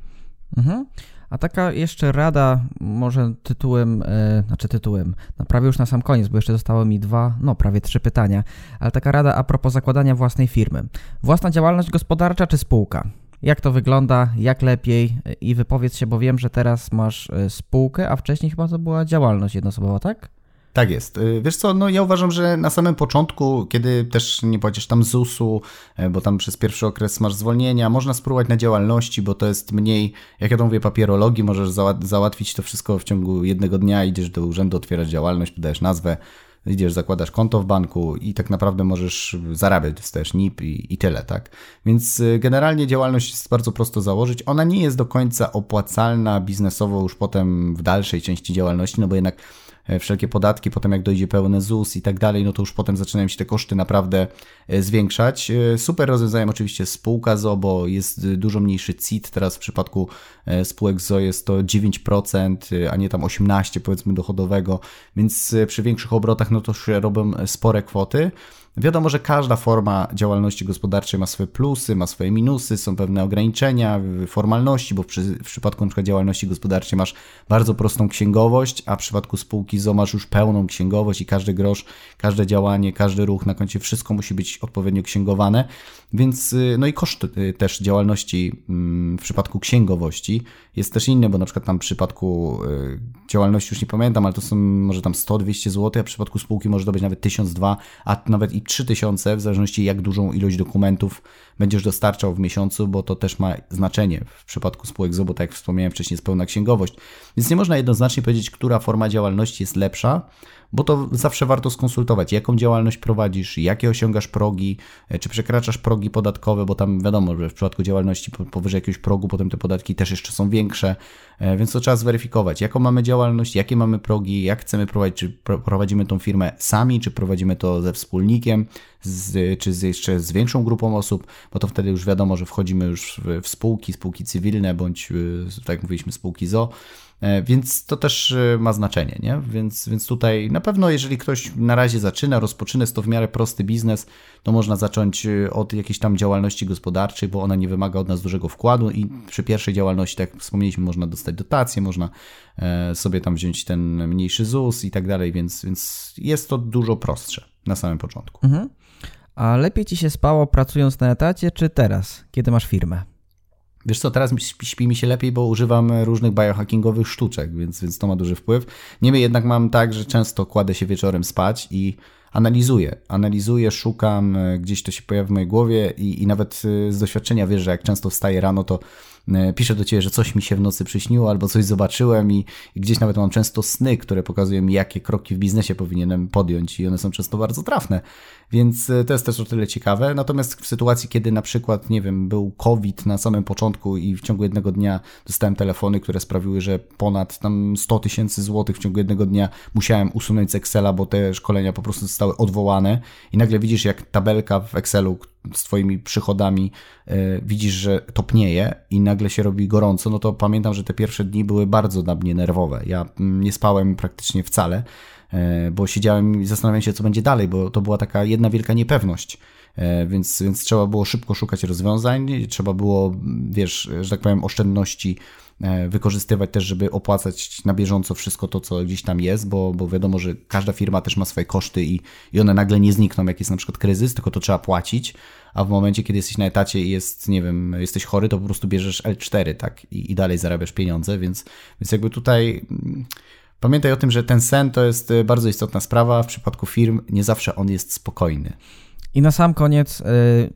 [SPEAKER 1] Mhm. A taka jeszcze rada, może tytułem, yy, znaczy tytułem, no prawie już na sam koniec, bo jeszcze zostało mi dwa, no prawie trzy pytania, ale taka rada a propos zakładania własnej firmy. Własna działalność gospodarcza czy spółka? Jak to wygląda, jak lepiej i wypowiedz się, bo wiem, że teraz masz e, spółkę, a wcześniej chyba to była działalność jednoosobowa, tak?
[SPEAKER 2] Tak jest. Y, wiesz co, no ja uważam, że na samym początku, kiedy też nie płacisz tam ZUS-u, e, bo tam przez pierwszy okres masz zwolnienia, można spróbować na działalności, bo to jest mniej, jak ja to mówię, papierologii, możesz załatwić to wszystko w ciągu jednego dnia, idziesz do urzędu, otwierasz działalność, podajesz nazwę, idziesz, zakładasz konto w banku i tak naprawdę możesz zarabiać, dostajesz NIP i, i tyle, tak? Więc y, generalnie działalność jest bardzo prosto założyć. Ona nie jest do końca opłacalna biznesowo już potem w dalszej części działalności, no bo jednak wszelkie podatki, potem jak dojdzie pełny ZUS i tak dalej, no to już potem zaczynają się te koszty naprawdę e, zwiększać. E, super rozwiązaniem oczywiście spółka ZO, bo jest dużo mniejszy CIT, teraz w przypadku spółek ZO jest to 9%, a nie tam 18% powiedzmy dochodowego, więc przy większych obrotach no to się robią spore kwoty. Wiadomo, że każda forma działalności gospodarczej ma swoje plusy, ma swoje minusy, są pewne ograniczenia, formalności, bo przy, w przypadku np. działalności gospodarczej masz bardzo prostą księgowość, a w przypadku spółki ZO masz już pełną księgowość i każdy grosz, każde działanie, każdy ruch na koncie, wszystko musi być odpowiednio księgowane, więc y, no i koszt y, też działalności mm, w przypadku księgowości jest też inny, bo na przykład tam w przypadku y, działalności już nie pamiętam, ale to są może tam 100-200 zł, a w przypadku spółki może to być nawet 1002, a nawet i 3000, w zależności jak dużą ilość dokumentów będziesz dostarczał w miesiącu, bo to też ma znaczenie w przypadku spółek ZO, bo tak jak wspomniałem wcześniej, jest pełna księgowość. Więc nie można jednoznacznie powiedzieć, która forma działalności jest lepsza, bo to zawsze warto skonsultować, jaką działalność prowadzisz, jakie osiągasz progi, e, czy przekraczasz progi podatkowe, bo tam wiadomo, że w przypadku działalności powyżej jakiegoś progu potem te podatki też jeszcze są większe, e, więc to trzeba zweryfikować, jaką mamy działalność, jakie mamy progi, jak chcemy prowadzić, czy prowadzimy tą firmę sami, czy prowadzimy to ze wspólnikiem, z, czy z, jeszcze z większą grupą osób, bo to wtedy już wiadomo, że wchodzimy już w, w spółki, spółki cywilne, bądź, e, tak jak mówiliśmy, spółki ZO, więc to też e, ma znaczenie, nie? Więc, więc tutaj na pewno, jeżeli ktoś na razie zaczyna, rozpoczyna, jest to w miarę prosty biznes, to można zacząć e, od jakiejś tam działalności gospodarczej, bo ona nie wymaga od nas dużego wkładu i przy pierwszej działalności, tak jak wspomnieliśmy, można dostać dotacje, można sobie tam wziąć ten mniejszy ZUS i tak dalej, więc, więc jest to dużo prostsze na samym początku. Mhm.
[SPEAKER 1] A lepiej ci się spało pracując na etacie, czy teraz, kiedy masz firmę?
[SPEAKER 2] Wiesz co, teraz śpi mi się lepiej, bo używam różnych biohackingowych sztuczek, więc, więc to ma duży wpływ. Niemniej jednak mam tak, że często kładę się wieczorem spać i analizuję. Analizuję, szukam, e, gdzieś to się pojawia w mojej głowie i, i nawet e, z doświadczenia wiesz, że jak często wstaję rano, to piszę do ciebie, że coś mi się w nocy przyśniło albo coś zobaczyłem i, i gdzieś nawet mam często sny, które pokazują mi, jakie kroki w biznesie powinienem podjąć i one są często bardzo trafne. Więc e, to jest też o tyle ciekawe. Natomiast w sytuacji, kiedy na przykład, nie wiem, był COVID na samym początku i w ciągu jednego dnia dostałem telefony, które sprawiły, że ponad tam 100 tysięcy złotych w ciągu jednego dnia musiałem usunąć z Excela, bo te szkolenia po prostu zostały odwołane i nagle widzisz, jak tabelka w Excelu, z Twoimi przychodami e, widzisz, że topnieje i nagle się robi gorąco, no to pamiętam, że te pierwsze dni były bardzo dla mnie nerwowe. Ja mm, nie spałem praktycznie wcale, e, bo siedziałem i zastanawiałem się, co będzie dalej, bo to była taka jedna wielka niepewność. E, więc, więc trzeba było szybko szukać rozwiązań, trzeba było, wiesz, że tak powiem, oszczędności wykorzystywać też, żeby opłacać na bieżąco wszystko to, co gdzieś tam jest, bo, bo wiadomo, że każda firma też ma swoje koszty i, i one nagle nie znikną, jak jest na przykład kryzys, tylko to trzeba płacić, a w momencie, kiedy jesteś na etacie i jest, nie wiem, jesteś chory, to po prostu bierzesz L4, tak, i, i dalej zarabiasz pieniądze, więc, więc jakby tutaj mm, pamiętaj o tym, że ten sen to jest y, bardzo istotna sprawa. W przypadku firm nie zawsze on jest spokojny.
[SPEAKER 1] I na sam koniec, y,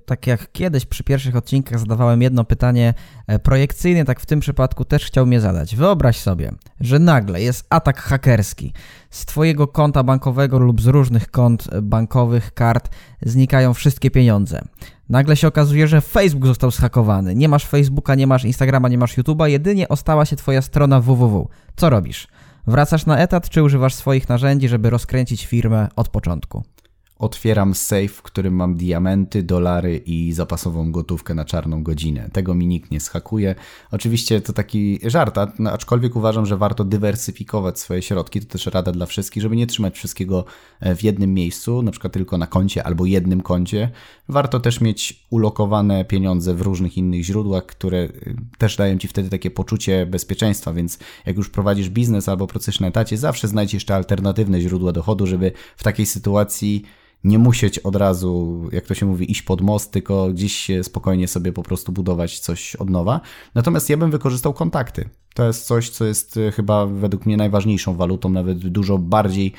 [SPEAKER 1] tak jak kiedyś przy pierwszych odcinkach zadawałem jedno pytanie e, projekcyjne, tak w tym przypadku też chciał mnie zadać. Wyobraź sobie, że nagle jest atak hakerski. Z Twojego konta bankowego lub z różnych kont bankowych, kart znikają wszystkie pieniądze. Nagle się okazuje, że Facebook został zhakowany. Nie masz Facebooka, nie masz Instagrama, nie masz YouTube'a, jedynie ostała się Twoja strona www. Co robisz? Wracasz na etat, czy używasz swoich narzędzi, żeby rozkręcić firmę od początku?
[SPEAKER 2] Otwieram safe, w którym mam diamenty, dolary i zapasową gotówkę na czarną godzinę. Tego mi nikt nie schakuje. Oczywiście to taki żart, no, aczkolwiek uważam, że warto dywersyfikować swoje środki. To też rada dla wszystkich, żeby nie trzymać wszystkiego e, w jednym miejscu, na przykład tylko na koncie albo jednym koncie. Warto też mieć ulokowane pieniądze w różnych innych źródłach, które e, też dają ci wtedy takie poczucie bezpieczeństwa, więc jak już prowadzisz biznes albo pracujesz na etacie, zawsze znajdziesz jeszcze alternatywne źródła dochodu, żeby w takiej sytuacji nie musieć od razu, jak to się mówi, iść pod most, tylko gdzieś spokojnie sobie po prostu budować coś od nowa. Natomiast ja bym wykorzystał kontakty. To jest coś, co jest e, chyba według mnie najważniejszą walutą, nawet dużo bardziej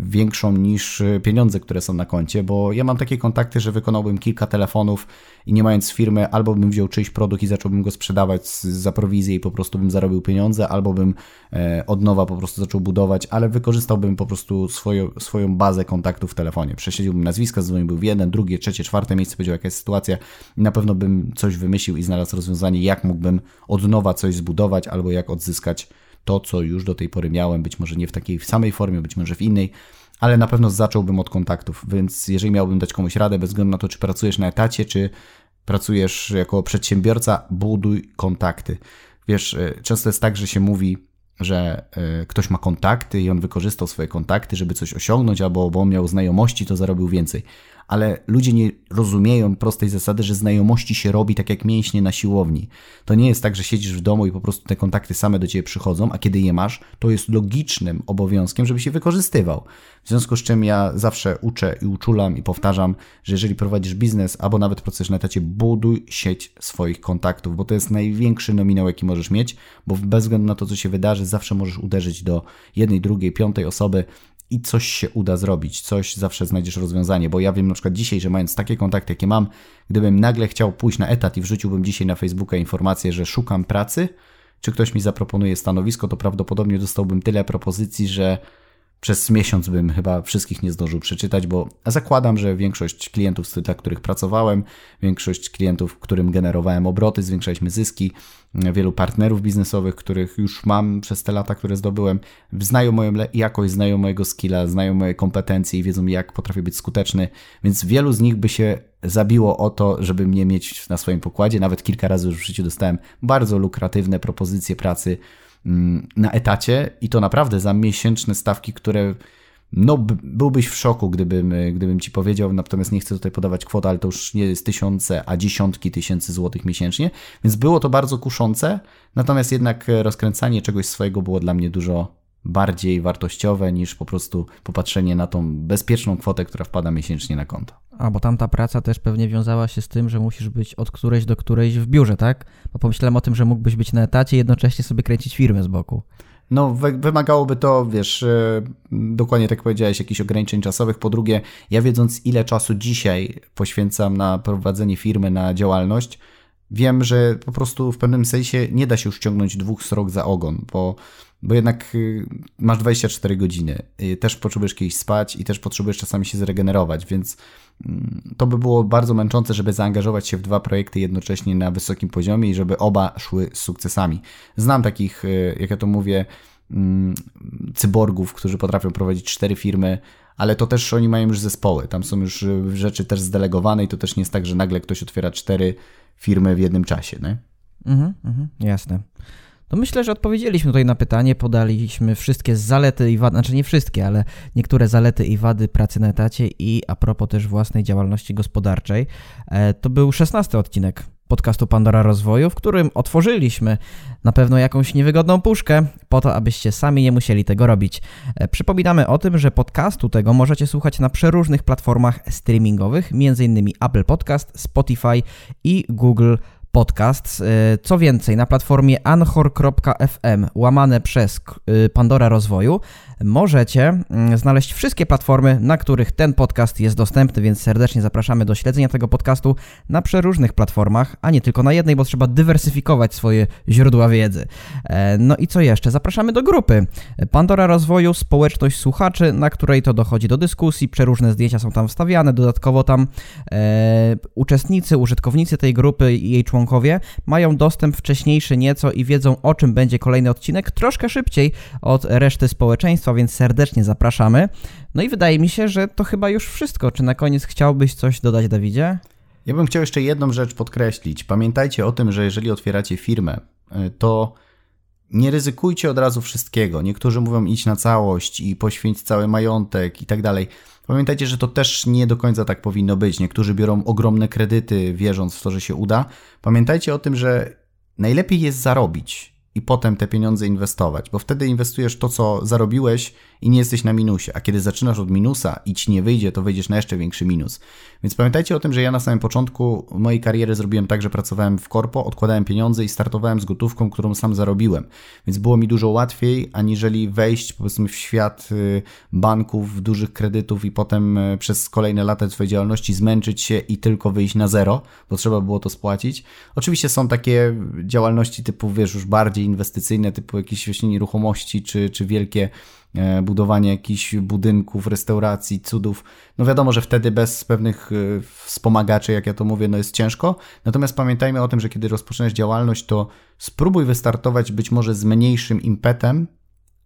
[SPEAKER 2] większą niż pieniądze, które są na koncie, bo ja mam takie kontakty, że wykonałbym kilka telefonów i nie mając firmy, albo bym wziął czyjś produkt i zacząłbym go sprzedawać za prowizję i po prostu bym zarobił pieniądze, albo bym e, od nowa po prostu zaczął budować, ale wykorzystałbym po prostu swoją, swoją bazę kontaktów w telefonie. Przesiedziłbym nazwiska, zadzwoniłbym w jeden, drugie, trzecie, czwarte miejsce, powiedział jaka jest sytuacja i na pewno bym coś wymyślił i znalazł rozwiązanie, jak mógłbym od nowa coś zbudować, albo jak odzyskać to, co już do tej pory miałem, być może nie w takiej samej formie, być może w innej, ale na pewno zacząłbym od kontaktów, więc jeżeli miałbym dać komuś radę, bez względu na to, czy pracujesz na etacie, czy pracujesz jako przedsiębiorca, buduj kontakty. Wiesz, e, często jest tak, że się mówi, że e, ktoś ma kontakty i on wykorzystał swoje kontakty, żeby coś osiągnąć, albo bo on miał znajomości, to zarobił więcej ale ludzie nie rozumieją prostej zasady, że znajomości się robi tak jak mięśnie na siłowni. To nie jest tak, że siedzisz w domu i po prostu te kontakty same do ciebie przychodzą, a kiedy je masz, to jest logicznym obowiązkiem, żeby się wykorzystywał. W związku z czym ja zawsze uczę i uczulam i powtarzam, że jeżeli prowadzisz biznes albo nawet pracujesz na etacie, buduj sieć swoich kontaktów, bo to jest największy nominał, jaki możesz mieć, bo bez względu na to, co się wydarzy, zawsze możesz uderzyć do jednej, drugiej, piątej osoby, i coś się uda zrobić, coś zawsze znajdziesz rozwiązanie, bo ja wiem na przykład dzisiaj, że mając takie kontakty, jakie mam, gdybym nagle chciał pójść na etat i wrzuciłbym dzisiaj na Facebooka informację, że szukam pracy, czy ktoś mi zaproponuje stanowisko, to prawdopodobnie dostałbym tyle propozycji, że przez miesiąc bym chyba wszystkich nie zdążył przeczytać, bo zakładam, że większość klientów, dla których pracowałem, większość klientów, którym generowałem obroty, zwiększaliśmy zyski, wielu partnerów biznesowych, których już mam przez te lata, które zdobyłem, znają moją jakość, znają mojego skilla, znają moje kompetencje i wiedzą, jak potrafię być skuteczny, więc wielu z nich by się zabiło o to, żeby mnie mieć na swoim pokładzie. Nawet kilka razy już w życiu dostałem bardzo lukratywne propozycje pracy na etacie i to naprawdę za miesięczne stawki, które no, byłbyś w szoku, gdybym, gdybym ci powiedział, natomiast nie chcę tutaj podawać kwot, ale to już nie jest tysiące, a dziesiątki tysięcy złotych miesięcznie, więc było to bardzo kuszące, natomiast jednak rozkręcanie czegoś swojego było dla mnie dużo bardziej wartościowe niż po prostu popatrzenie na tą bezpieczną kwotę, która wpada miesięcznie na konto.
[SPEAKER 1] A, bo tam ta praca też pewnie wiązała się z tym, że musisz być od którejś do którejś w biurze, tak? Bo pomyślałem o tym, że mógłbyś być na etacie i jednocześnie sobie kręcić firmę z boku.
[SPEAKER 2] No, wymagałoby to, wiesz, e, dokładnie tak powiedziałeś, jakichś ograniczeń czasowych. Po drugie, ja wiedząc, ile czasu dzisiaj poświęcam na prowadzenie firmy, na działalność, wiem, że po prostu w pewnym sensie nie da się już ciągnąć dwóch srok za ogon, bo bo jednak y, masz 24 godziny, y, też potrzebujesz kiedyś spać i też potrzebujesz czasami się zregenerować, więc mm, to by było bardzo męczące, żeby zaangażować się w dwa projekty jednocześnie na wysokim poziomie i żeby oba szły z sukcesami. Znam takich, y, jak ja to mówię, mm, cyborgów, którzy potrafią prowadzić cztery firmy, ale to też oni mają już zespoły, tam są już rzeczy też zdelegowane i to też nie jest tak, że nagle ktoś otwiera cztery firmy w jednym czasie, nie?
[SPEAKER 1] Mhm, mhm, jasne. To myślę, że odpowiedzieliśmy tutaj na pytanie, podaliśmy wszystkie zalety i wady, znaczy nie wszystkie, ale niektóre zalety i wady pracy na etacie i a propos też własnej działalności gospodarczej. E, to był szesnasty odcinek podcastu Pandora Rozwoju, w którym otworzyliśmy na pewno jakąś niewygodną puszkę, po to, abyście sami nie musieli tego robić. E, przypominamy o tym, że podcastu tego możecie słuchać na przeróżnych platformach streamingowych, m.in. Apple Podcast, Spotify i Google podcast. Y, co więcej, na platformie anchor.fm łamane przez y, Pandora Rozwoju możecie mm, znaleźć wszystkie platformy, na których ten podcast jest dostępny, więc serdecznie zapraszamy do śledzenia tego podcastu na przeróżnych platformach, a nie tylko na jednej, bo trzeba dywersyfikować swoje źródła wiedzy. E, no i co jeszcze? Zapraszamy do grupy Pandora Rozwoju, społeczność słuchaczy, na której to dochodzi do dyskusji, przeróżne zdjęcia są tam wstawiane, dodatkowo tam e, uczestnicy, użytkownicy tej grupy i jej członkowie mają dostęp wcześniejszy nieco i wiedzą o czym będzie kolejny odcinek troszkę szybciej od reszty społeczeństwa, więc serdecznie zapraszamy. No i wydaje mi się, że to chyba już wszystko. Czy na koniec chciałbyś coś dodać, Dawidzie?
[SPEAKER 2] Ja bym chciał jeszcze jedną rzecz podkreślić. Pamiętajcie o tym, że jeżeli otwieracie firmę, y, to nie ryzykujcie od razu wszystkiego. Niektórzy mówią idź na całość i poświęć cały majątek i tak dalej. Pamiętajcie, że to też nie do końca tak powinno być. Niektórzy biorą ogromne kredyty, wierząc w to, że się uda. Pamiętajcie o tym, że najlepiej jest zarobić i potem te pieniądze inwestować, bo wtedy inwestujesz to, co zarobiłeś i nie jesteś na minusie. A kiedy zaczynasz od minusa i ci nie wyjdzie, to wyjdziesz na jeszcze większy minus. Więc pamiętajcie o tym, że ja na samym początku mojej kariery zrobiłem tak, że pracowałem w korpo, odkładałem pieniądze i startowałem z gotówką, którą sam zarobiłem. Więc było mi dużo łatwiej, aniżeli wejść powiedzmy w świat y, banków, dużych kredytów i potem y, przez kolejne lata swojej działalności zmęczyć się i tylko wyjść na zero, bo trzeba było to spłacić. Oczywiście są takie działalności typu, wiesz, już bardziej inwestycyjne, typu jakieś właśnie nieruchomości czy, czy wielkie E, budowanie jakichś budynków, restauracji, cudów. No wiadomo, że wtedy bez pewnych e, wspomagaczy, jak ja to mówię, no jest ciężko. Natomiast pamiętajmy o tym, że kiedy rozpoczniesz działalność, to spróbuj wystartować być może z mniejszym impetem,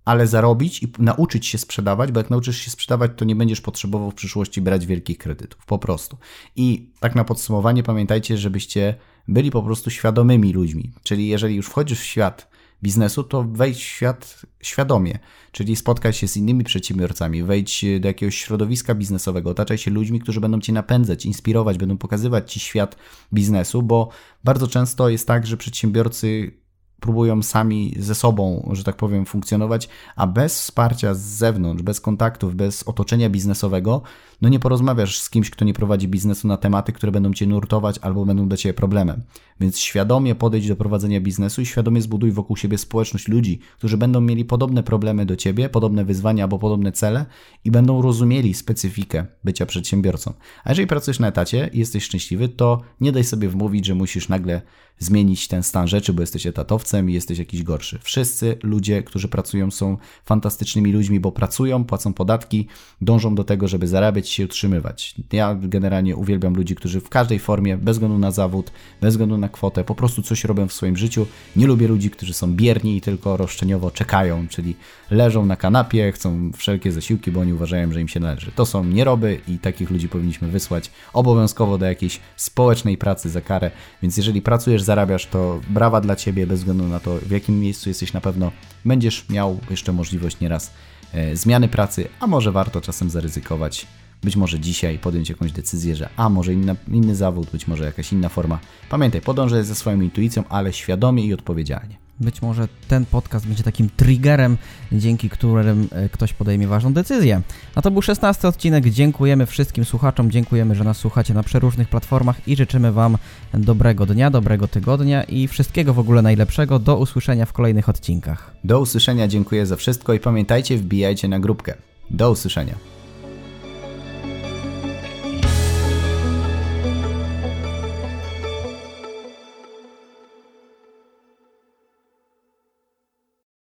[SPEAKER 2] ale zarobić i nauczyć się sprzedawać, bo jak nauczysz się sprzedawać, to nie będziesz potrzebował w przyszłości brać wielkich kredytów, po prostu. I tak na podsumowanie pamiętajcie, żebyście byli po prostu świadomymi ludźmi. Czyli jeżeli już wchodzisz w świat biznesu, to wejdź w świat świadomie, czyli spotkaj się z innymi przedsiębiorcami, wejdź do jakiegoś środowiska biznesowego, otaczaj się ludźmi, którzy będą cię napędzać, inspirować, będą pokazywać ci świat biznesu, bo bardzo często jest tak, że przedsiębiorcy próbują sami ze sobą, że tak powiem, funkcjonować, a bez wsparcia z zewnątrz, bez kontaktów, bez otoczenia biznesowego, no nie porozmawiasz z kimś, kto nie prowadzi biznesu na tematy, które będą cię nurtować albo będą dla ciebie problemem. Więc świadomie podejdź do prowadzenia biznesu i świadomie zbuduj wokół siebie społeczność ludzi, którzy będą mieli podobne problemy do ciebie, podobne wyzwania albo podobne cele i będą rozumieli specyfikę bycia przedsiębiorcą. A jeżeli pracujesz na etacie i jesteś szczęśliwy, to nie daj sobie wmówić, że musisz nagle zmienić ten stan rzeczy, bo jesteś etatowcem i jesteś jakiś gorszy. Wszyscy ludzie, którzy pracują, są fantastycznymi ludźmi, bo pracują, płacą podatki, dążą do tego, żeby zarabiać się utrzymywać. Ja generalnie uwielbiam ludzi, którzy w każdej formie, bez względu na zawód, bez względu na kwotę, po prostu coś robią w swoim życiu. Nie lubię ludzi, którzy są bierni i tylko roszczeniowo czekają, czyli leżą na kanapie, chcą wszelkie zasiłki, bo oni uważają, że im się należy. To są nieroby i takich ludzi powinniśmy wysłać obowiązkowo do jakiejś społecznej pracy za karę. Więc jeżeli pracujesz, zarabiasz, to brawa dla ciebie, bez względu na to, w jakim miejscu jesteś na pewno będziesz miał jeszcze możliwość nieraz e, zmiany pracy, a może warto czasem zaryzykować. Być może dzisiaj podjąć jakąś decyzję, że a może inna, inny zawód, być może jakaś inna forma. Pamiętaj, podążaj ze swoją intuicją, ale świadomie i odpowiedzialnie.
[SPEAKER 1] Być może ten podcast będzie takim triggerem, dzięki którym e, ktoś podejmie ważną decyzję. A to był 16 odcinek. Dziękujemy wszystkim słuchaczom, dziękujemy, że nas słuchacie na przeróżnych platformach i życzymy Wam dobrego dnia, dobrego tygodnia i wszystkiego w ogóle najlepszego. Do usłyszenia w kolejnych odcinkach.
[SPEAKER 2] Do usłyszenia, dziękuję za wszystko i pamiętajcie, wbijajcie na grupkę. Do usłyszenia.